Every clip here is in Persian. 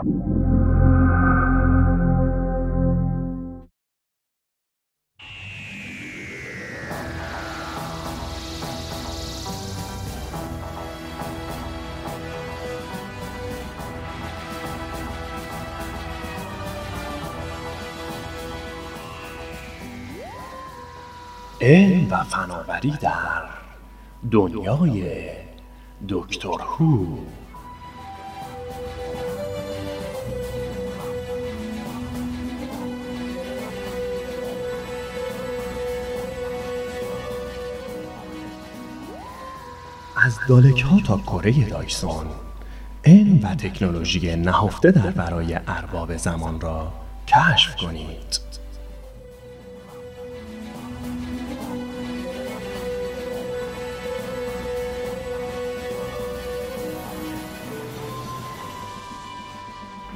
علم و فناوری در دنیای دکتر هو. از دالک ها تا کره دایسون علم و تکنولوژی نهفته در برای ارباب زمان را کشف کنید.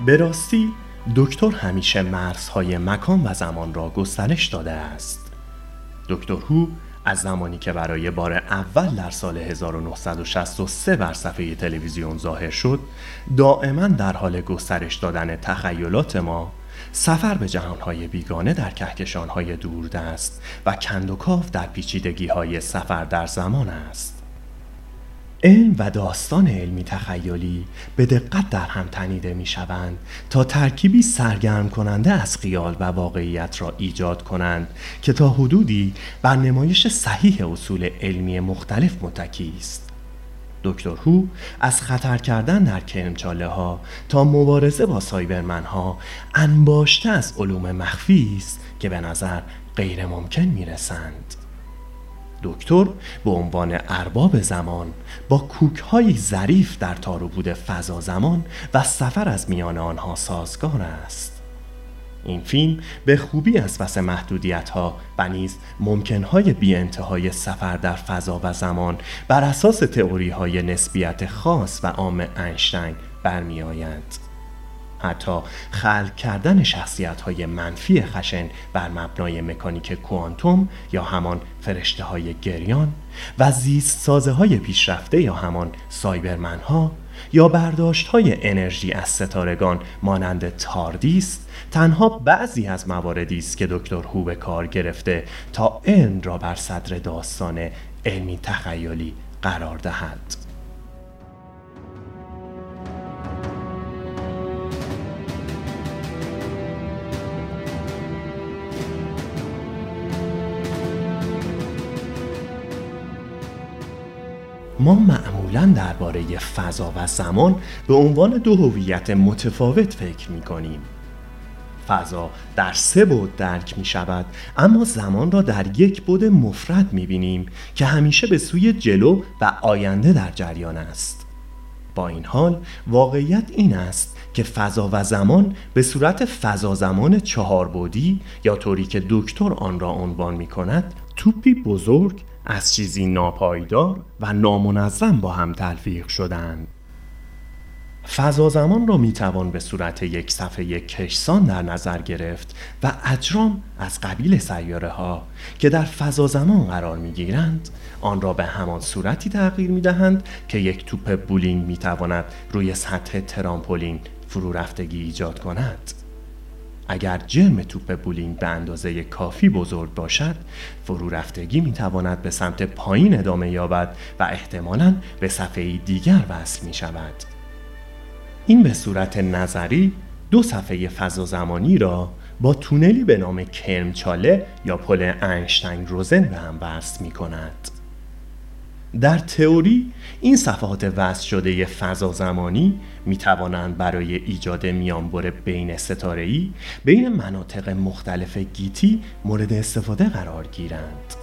به راستی دکتر همیشه مرزهای مکان و زمان را گسترش داده است. دکتر هو از زمانی که برای بار اول در سال 1963 بر صفحه تلویزیون ظاهر شد دائما در حال گسترش دادن تخیلات ما سفر به جهانهای بیگانه در کهکشانهای دوردست و کندوکاف در پیچیدگی های سفر در زمان است. علم و داستان علمی تخیلی به دقت در هم تنیده می شوند تا ترکیبی سرگرم کننده از خیال و واقعیت را ایجاد کنند که تا حدودی بر نمایش صحیح اصول علمی مختلف متکی است. دکتر هو از خطر کردن در کرمچاله ها تا مبارزه با سایبرمن ها انباشته از علوم مخفی است که به نظر غیر ممکن می رسند. دکتر به عنوان ارباب زمان با کوک های ظریف در تارو بود فضا زمان و سفر از میان آنها سازگار است این فیلم به خوبی از پس محدودیت ها و نیز ممکن های بی انتهای سفر در فضا و زمان بر اساس تئوری های نسبیت خاص و عام اینشتین برمی آیند. حتی خلق کردن شخصیت های منفی خشن بر مبنای مکانیک کوانتوم یا همان فرشته های گریان و زیست سازه های پیشرفته یا همان سایبرمن ها یا برداشت های انرژی از ستارگان مانند تاردیست تنها بعضی از مواردی است که دکتر هو به کار گرفته تا علم را بر صدر داستان علمی تخیلی قرار دهد. ما معمولا درباره فضا و زمان به عنوان دو هویت متفاوت فکر می کنیم. فضا در سه بود درک می شود اما زمان را در یک بود مفرد می بینیم که همیشه به سوی جلو و آینده در جریان است. با این حال واقعیت این است که فضا و زمان به صورت فضا زمان چهار بودی یا طوری که دکتر آن را عنوان می کند توپی بزرگ از چیزی ناپایدار و نامنظم با هم تلفیق شدند. فضا زمان را می توان به صورت یک صفحه کشسان در نظر گرفت و اجرام از قبیل سیاره ها که در فضا زمان قرار می گیرند آن را به همان صورتی تغییر می دهند که یک توپ بولینگ می تواند روی سطح ترامپولین فرو رفتگی ایجاد کند. اگر جرم توپ بولینگ به اندازه کافی بزرگ باشد فرو رفتگی می تواند به سمت پایین ادامه یابد و احتمالا به صفحه دیگر وصل می شود این به صورت نظری دو صفحه فضا زمانی را با تونلی به نام کرمچاله یا پل انشتنگ روزن به هم وصل می کند در تئوری این صفحات وصل شده فضا زمانی می توانند برای ایجاد میانبر بین ستاره‌ای بین مناطق مختلف گیتی مورد استفاده قرار گیرند.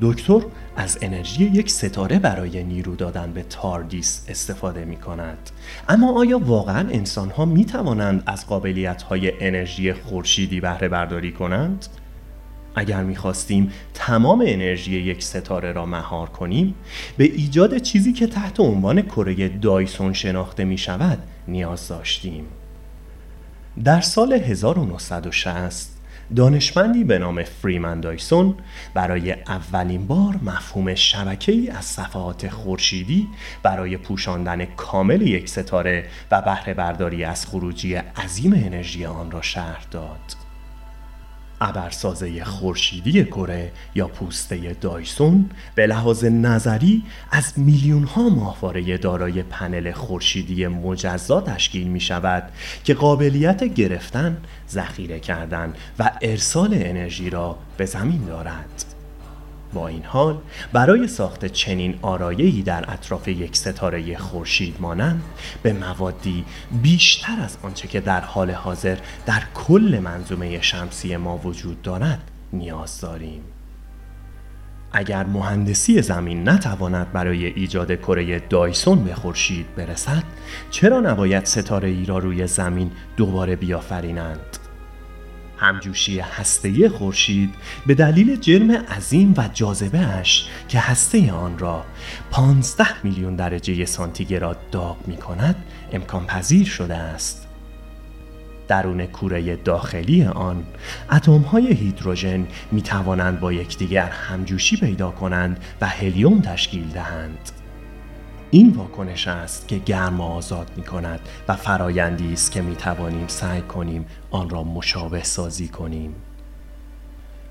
دکتر از انرژی یک ستاره برای نیرو دادن به تاردیس استفاده می کند اما آیا واقعا انسان ها می توانند از قابلیت های انرژی خورشیدی بهره برداری کنند؟ اگر می خواستیم تمام انرژی یک ستاره را مهار کنیم به ایجاد چیزی که تحت عنوان کره دایسون شناخته می شود نیاز داشتیم در سال 1960 دانشمندی به نام فریمن دایسون برای اولین بار مفهوم شبکه ای از صفحات خورشیدی برای پوشاندن کامل یک ستاره و بهره برداری از خروجی عظیم انرژی آن را شرح داد. ابرسازه خورشیدی کره یا پوسته دایسون به لحاظ نظری از میلیون ها ماهواره دارای پنل خورشیدی مجزا تشکیل می شود که قابلیت گرفتن، ذخیره کردن و ارسال انرژی را به زمین دارد. با این حال برای ساخت چنین آرایه‌ای در اطراف یک ستاره خورشید مانند به موادی بیشتر از آنچه که در حال حاضر در کل منظومه شمسی ما وجود دارد نیاز داریم. اگر مهندسی زمین نتواند برای ایجاد کره دایسون به خورشید برسد چرا نباید ستاره ای را روی زمین دوباره بیافرینند؟ همجوشی هسته خورشید به دلیل جرم عظیم و جاذبه اش که هسته آن را 15 میلیون درجه سانتیگراد داغ می کند امکان پذیر شده است. درون کوره داخلی آن اتم های هیدروژن می توانند با یکدیگر همجوشی پیدا کنند و هلیوم تشکیل دهند. این واکنش است که گرما آزاد می کند و فرایندی است که می توانیم سعی کنیم آن را مشابه سازی کنیم.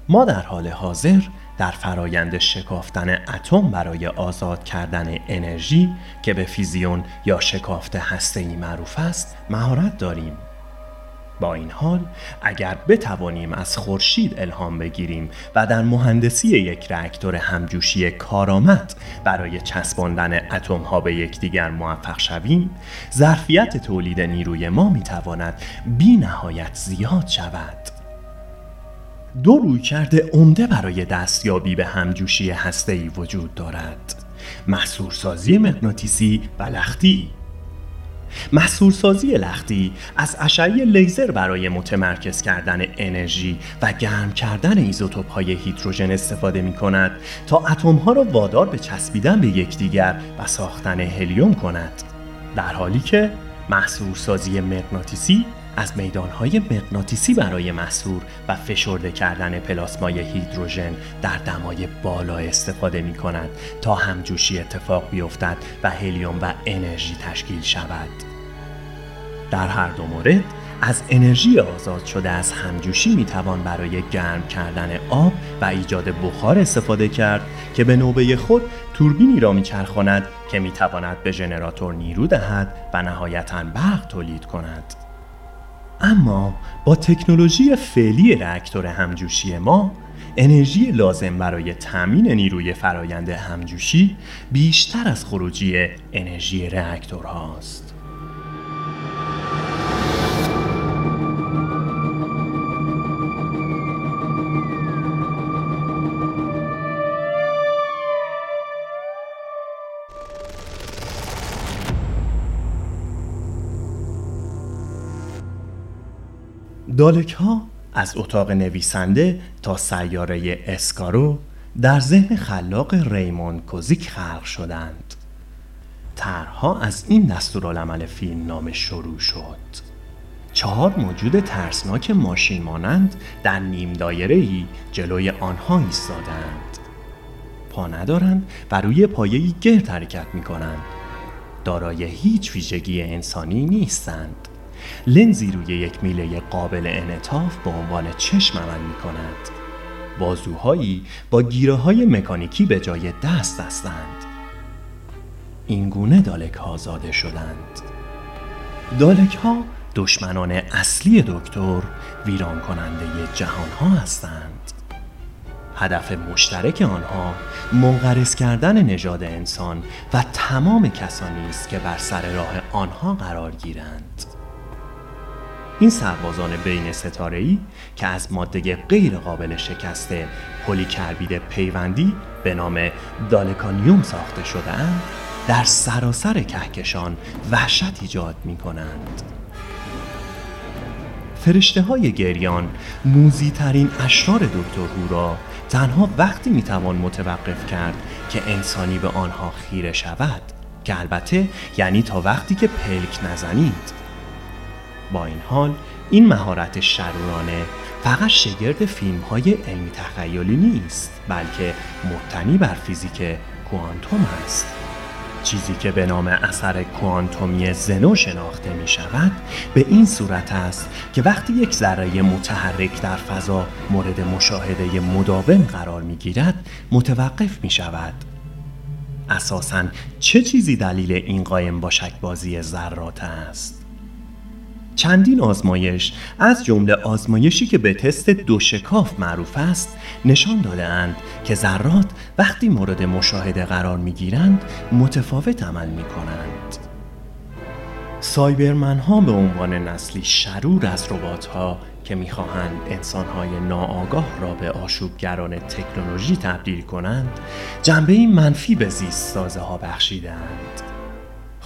ما در حال حاضر در فرایند شکافتن اتم برای آزاد کردن انرژی که به فیزیون یا شکافت هسته‌ای معروف است مهارت داریم. با این حال اگر بتوانیم از خورشید الهام بگیریم و در مهندسی یک راکتور همجوشی کارآمد برای چسباندن اتم ها به یکدیگر موفق شویم ظرفیت تولید نیروی ما می‌تواند بی نهایت زیاد شود. دو رویکرد عمده برای دستیابی به همجوشی هسته‌ای وجود دارد. محصورسازی مغناطیسی و لختی. محصورسازی لختی از اشعه لیزر برای متمرکز کردن انرژی و گرم کردن ایزوتوپ های هیدروژن استفاده می کند تا اتم ها را وادار به چسبیدن به یکدیگر و ساختن هلیوم کند. در حالی که محصورسازی مغناطیسی از میدانهای مغناطیسی برای محصور و فشرده کردن پلاسمای هیدروژن در دمای بالا استفاده می کند تا همجوشی اتفاق بیفتد و هلیوم و انرژی تشکیل شود. در هر دو مورد از انرژی آزاد شده از همجوشی می توان برای گرم کردن آب و ایجاد بخار استفاده کرد که به نوبه خود توربینی را میچرخاند که می تواند به ژنراتور نیرو دهد و نهایتا برق تولید کند. اما با تکنولوژی فعلی راکتور همجوشی ما انرژی لازم برای تامین نیروی فرایند همجوشی بیشتر از خروجی انرژی راکتور هاست. دالک ها از اتاق نویسنده تا سیاره اسکارو در ذهن خلاق ریمون کوزیک خلق شدند. طرحها از این دستورالعمل فیلم نام شروع شد. چهار موجود ترسناک ماشین مانند در نیم دایره ای جلوی آنها ایستادند. پا ندارند و روی پایه گرد حرکت می کنند. دارای هیچ ویژگی انسانی نیستند. لنزی روی یک میله قابل انعطاف به عنوان چشم عمل می کند. بازوهایی با گیره های مکانیکی به جای دست هستند. این گونه دالک ها زاده شدند. دالک ها دشمنان اصلی دکتر ویران کننده جهان ها هستند. هدف مشترک آنها منقرض کردن نژاد انسان و تمام کسانی است که بر سر راه آنها قرار گیرند. این سربازان بین ستاره ای که از ماده غیر قابل شکست پلیکربید پیوندی به نام دالکانیوم ساخته شدهاند در سراسر کهکشان وحشت ایجاد می کنند. فرشته های گریان موزی ترین اشرار دکتر هو را تنها وقتی می توان متوقف کرد که انسانی به آنها خیره شود که البته یعنی تا وقتی که پلک نزنید با این حال این مهارت شرورانه فقط شگرد فیلم های علمی تخیلی نیست بلکه مبتنی بر فیزیک کوانتوم است. چیزی که به نام اثر کوانتومی زنو شناخته می شود به این صورت است که وقتی یک ذره متحرک در فضا مورد مشاهده مداوم قرار می گیرد متوقف می شود اساساً چه چیزی دلیل این قایم با بازی ذرات است؟ چندین آزمایش از جمله آزمایشی که به تست دو شکاف معروف است نشان داده که ذرات وقتی مورد مشاهده قرار می گیرند متفاوت عمل می کنند. سایبرمن ها به عنوان نسلی شرور از ربات ها که می‌خواهند انسانهای ناآگاه را به آشوبگران تکنولوژی تبدیل کنند جنبه منفی به زیست سازه ها بخشیدند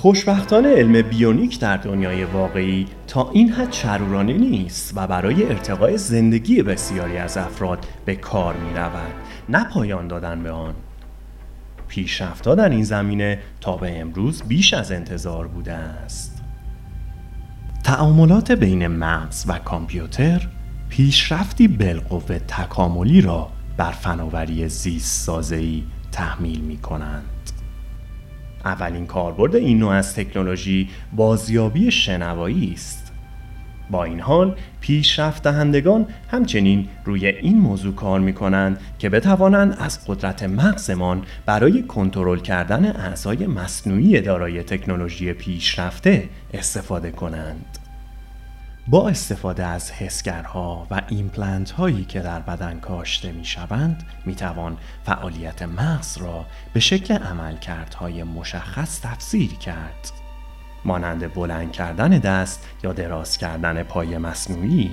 خوشبختانه علم بیونیک در دنیای واقعی تا این حد شرورانه نیست و برای ارتقای زندگی بسیاری از افراد به کار می رود نه پایان دادن به آن. پیشرفتها در این زمینه تا به امروز بیش از انتظار بوده است. تعاملات بین مغز و کامپیوتر پیشرفتی بالقوه تکاملی را بر فناوری زیست سازه‌ای تحمیل می کنند. اولین کاربرد این نوع از تکنولوژی بازیابی شنوایی است با این حال پیشرفت دهندگان همچنین روی این موضوع کار می کنند که بتوانند از قدرت مغزمان برای کنترل کردن اعضای مصنوعی دارای تکنولوژی پیشرفته استفاده کنند. با استفاده از حسگرها و ایمپلنت هایی که در بدن کاشته می شوند می توان فعالیت مغز را به شکل عملکردهای مشخص تفسیر کرد. مانند بلند کردن دست یا دراز کردن پای مصنوعی.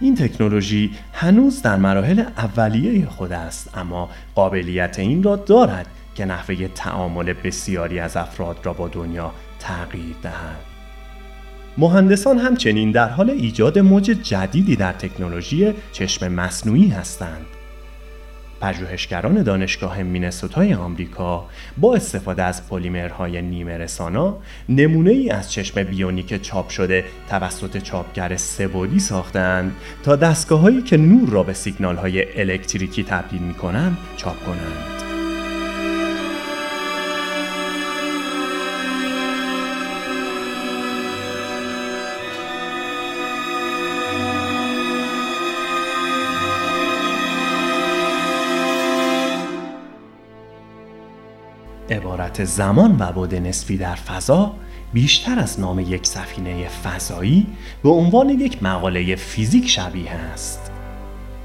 این تکنولوژی هنوز در مراحل اولیه خود است اما قابلیت این را دارد که نحوه تعامل بسیاری از افراد را با دنیا تغییر دهد. مهندسان همچنین در حال ایجاد موج جدیدی در تکنولوژی چشم مصنوعی هستند. پژوهشگران دانشگاه مینسوتای آمریکا با استفاده از پلیمرهای نیمه رسانا نمونه ای از چشم بیونیک چاپ شده توسط چاپگر سبودی ساختند تا دستگاه هایی که نور را به سیگنال های الکتریکی تبدیل می کنند چاپ کنند. عبارت زمان و بعد نسبی در فضا بیشتر از نام یک سفینه فضایی به عنوان یک مقاله فیزیک شبیه است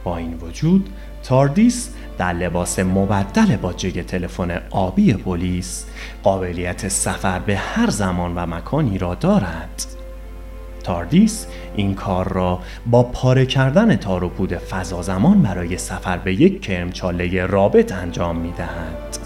با این وجود تاردیس در لباس مبدل با جگ تلفن آبی پلیس قابلیت سفر به هر زمان و مکانی را دارد تاردیس این کار را با پاره کردن تار فضا زمان برای سفر به یک کرمچاله رابط انجام می دهد.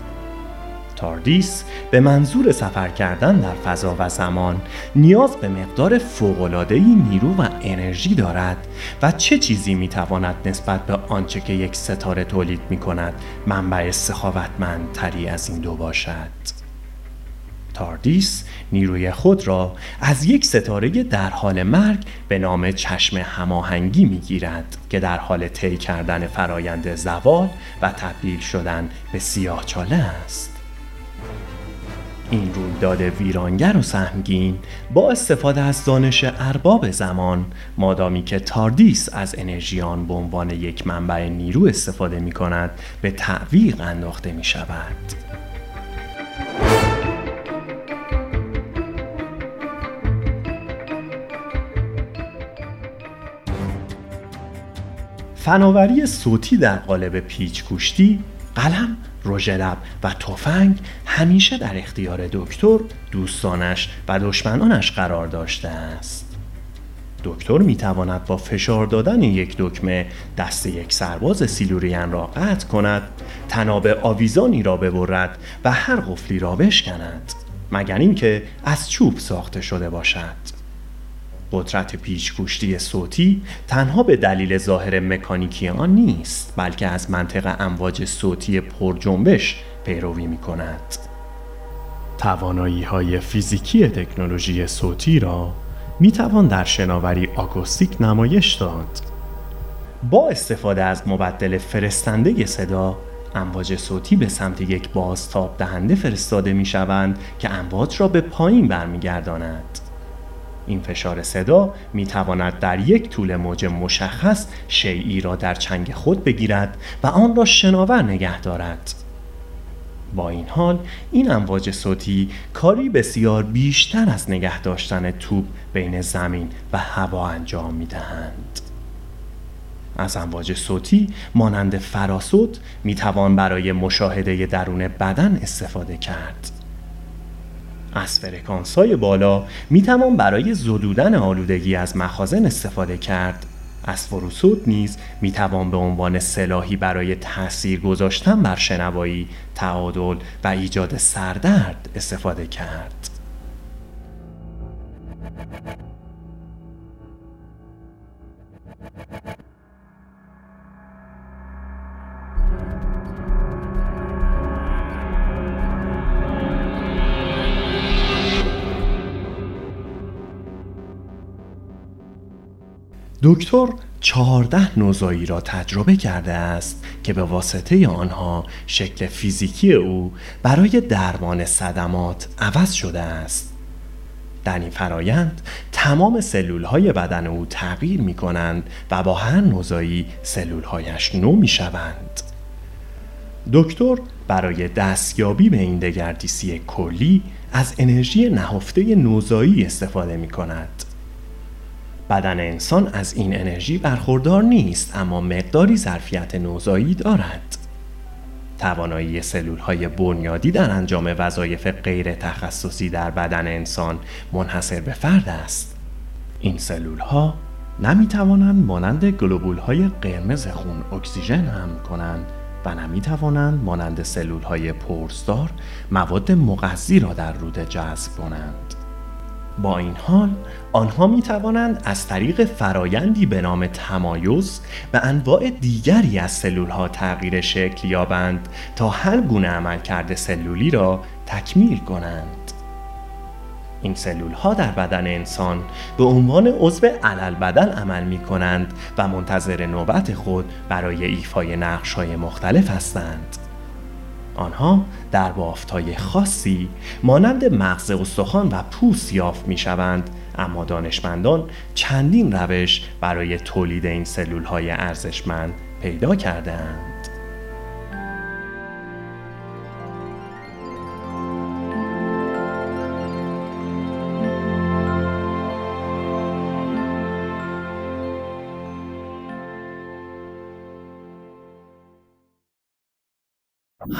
تاردیس به منظور سفر کردن در فضا و زمان نیاز به مقدار فوق‌العاده‌ای نیرو و انرژی دارد و چه چیزی می‌تواند نسبت به آنچه که یک ستاره تولید می کند منبع سخاوتمندتری از این دو باشد تاردیس نیروی خود را از یک ستاره در حال مرگ به نام چشم هماهنگی می گیرد که در حال طی کردن فرایند زوال و تبدیل شدن به سیاهچاله است. این رویداد ویرانگر و سهمگین با استفاده از دانش ارباب زمان مادامی که تاردیس از انرژی آن به عنوان یک منبع نیرو استفاده می کند به تعویق انداخته می شود. فناوری صوتی در قالب پیچ گوشتی قلم رژلب و تفنگ همیشه در اختیار دکتر دوستانش و دشمنانش قرار داشته است. دکتر می تواند با فشار دادن یک دکمه دست یک سرباز سیلوریان را قطع کند تناب آویزانی را ببرد و هر قفلی را بشکند مگر اینکه از چوب ساخته شده باشد. قدرت پیچگوشتی صوتی تنها به دلیل ظاهر مکانیکی آن نیست بلکه از منطق امواج صوتی پرجنبش پیروی می کند توانایی های فیزیکی تکنولوژی صوتی را می توان در شناوری آکوستیک نمایش داد. با استفاده از مبدل فرستنده صدا امواج صوتی به سمت یک بازتاب دهنده فرستاده می شوند که امواج را به پایین برمیگرداند. این فشار صدا می تواند در یک طول موج مشخص شیعی را در چنگ خود بگیرد و آن را شناور نگه دارد. با این حال این امواج صوتی کاری بسیار بیشتر از نگه داشتن توپ بین زمین و هوا انجام می دهند. از امواج صوتی مانند فراسوت می توان برای مشاهده درون بدن استفاده کرد. از فرکانس های بالا می توان برای زدودن آلودگی از مخازن استفاده کرد از فروسوت نیز می توان به عنوان سلاحی برای تاثیر گذاشتن بر شنوایی، تعادل و ایجاد سردرد استفاده کرد. دکتر چهارده نوزایی را تجربه کرده است که به واسطه آنها شکل فیزیکی او برای درمان صدمات عوض شده است. در این فرایند تمام سلول های بدن او تغییر می کنند و با هر نوزایی سلول هایش نو می شوند دکتر برای دستیابی به این دگردیسی کلی از انرژی نهفته نوزایی استفاده می کند بدن انسان از این انرژی برخوردار نیست اما مقداری ظرفیت نوزایی دارد. توانایی سلول های بنیادی در انجام وظایف غیر تخصصی در بدن انسان منحصر به فرد است. این سلول ها نمی توانند مانند گلوبول های قرمز خون اکسیژن هم کنند و نمی توانند مانند سلول های پرزدار مواد مغذی را در روده جذب کنند. با این حال آنها می توانند از طریق فرایندی به نام تمایز به انواع دیگری از سلول ها تغییر شکل یابند تا هر گونه عملکرد سلولی را تکمیل کنند. این سلول ها در بدن انسان به عنوان عضو علل بدن عمل می کنند و منتظر نوبت خود برای ایفای نقش های مختلف هستند. آنها در بافتهای خاصی مانند مغز استخوان و پوست یافت می شوند اما دانشمندان چندین روش برای تولید این سلول های ارزشمند پیدا کردند.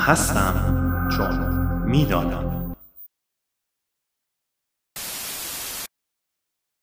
هستم. چون می‌دانم.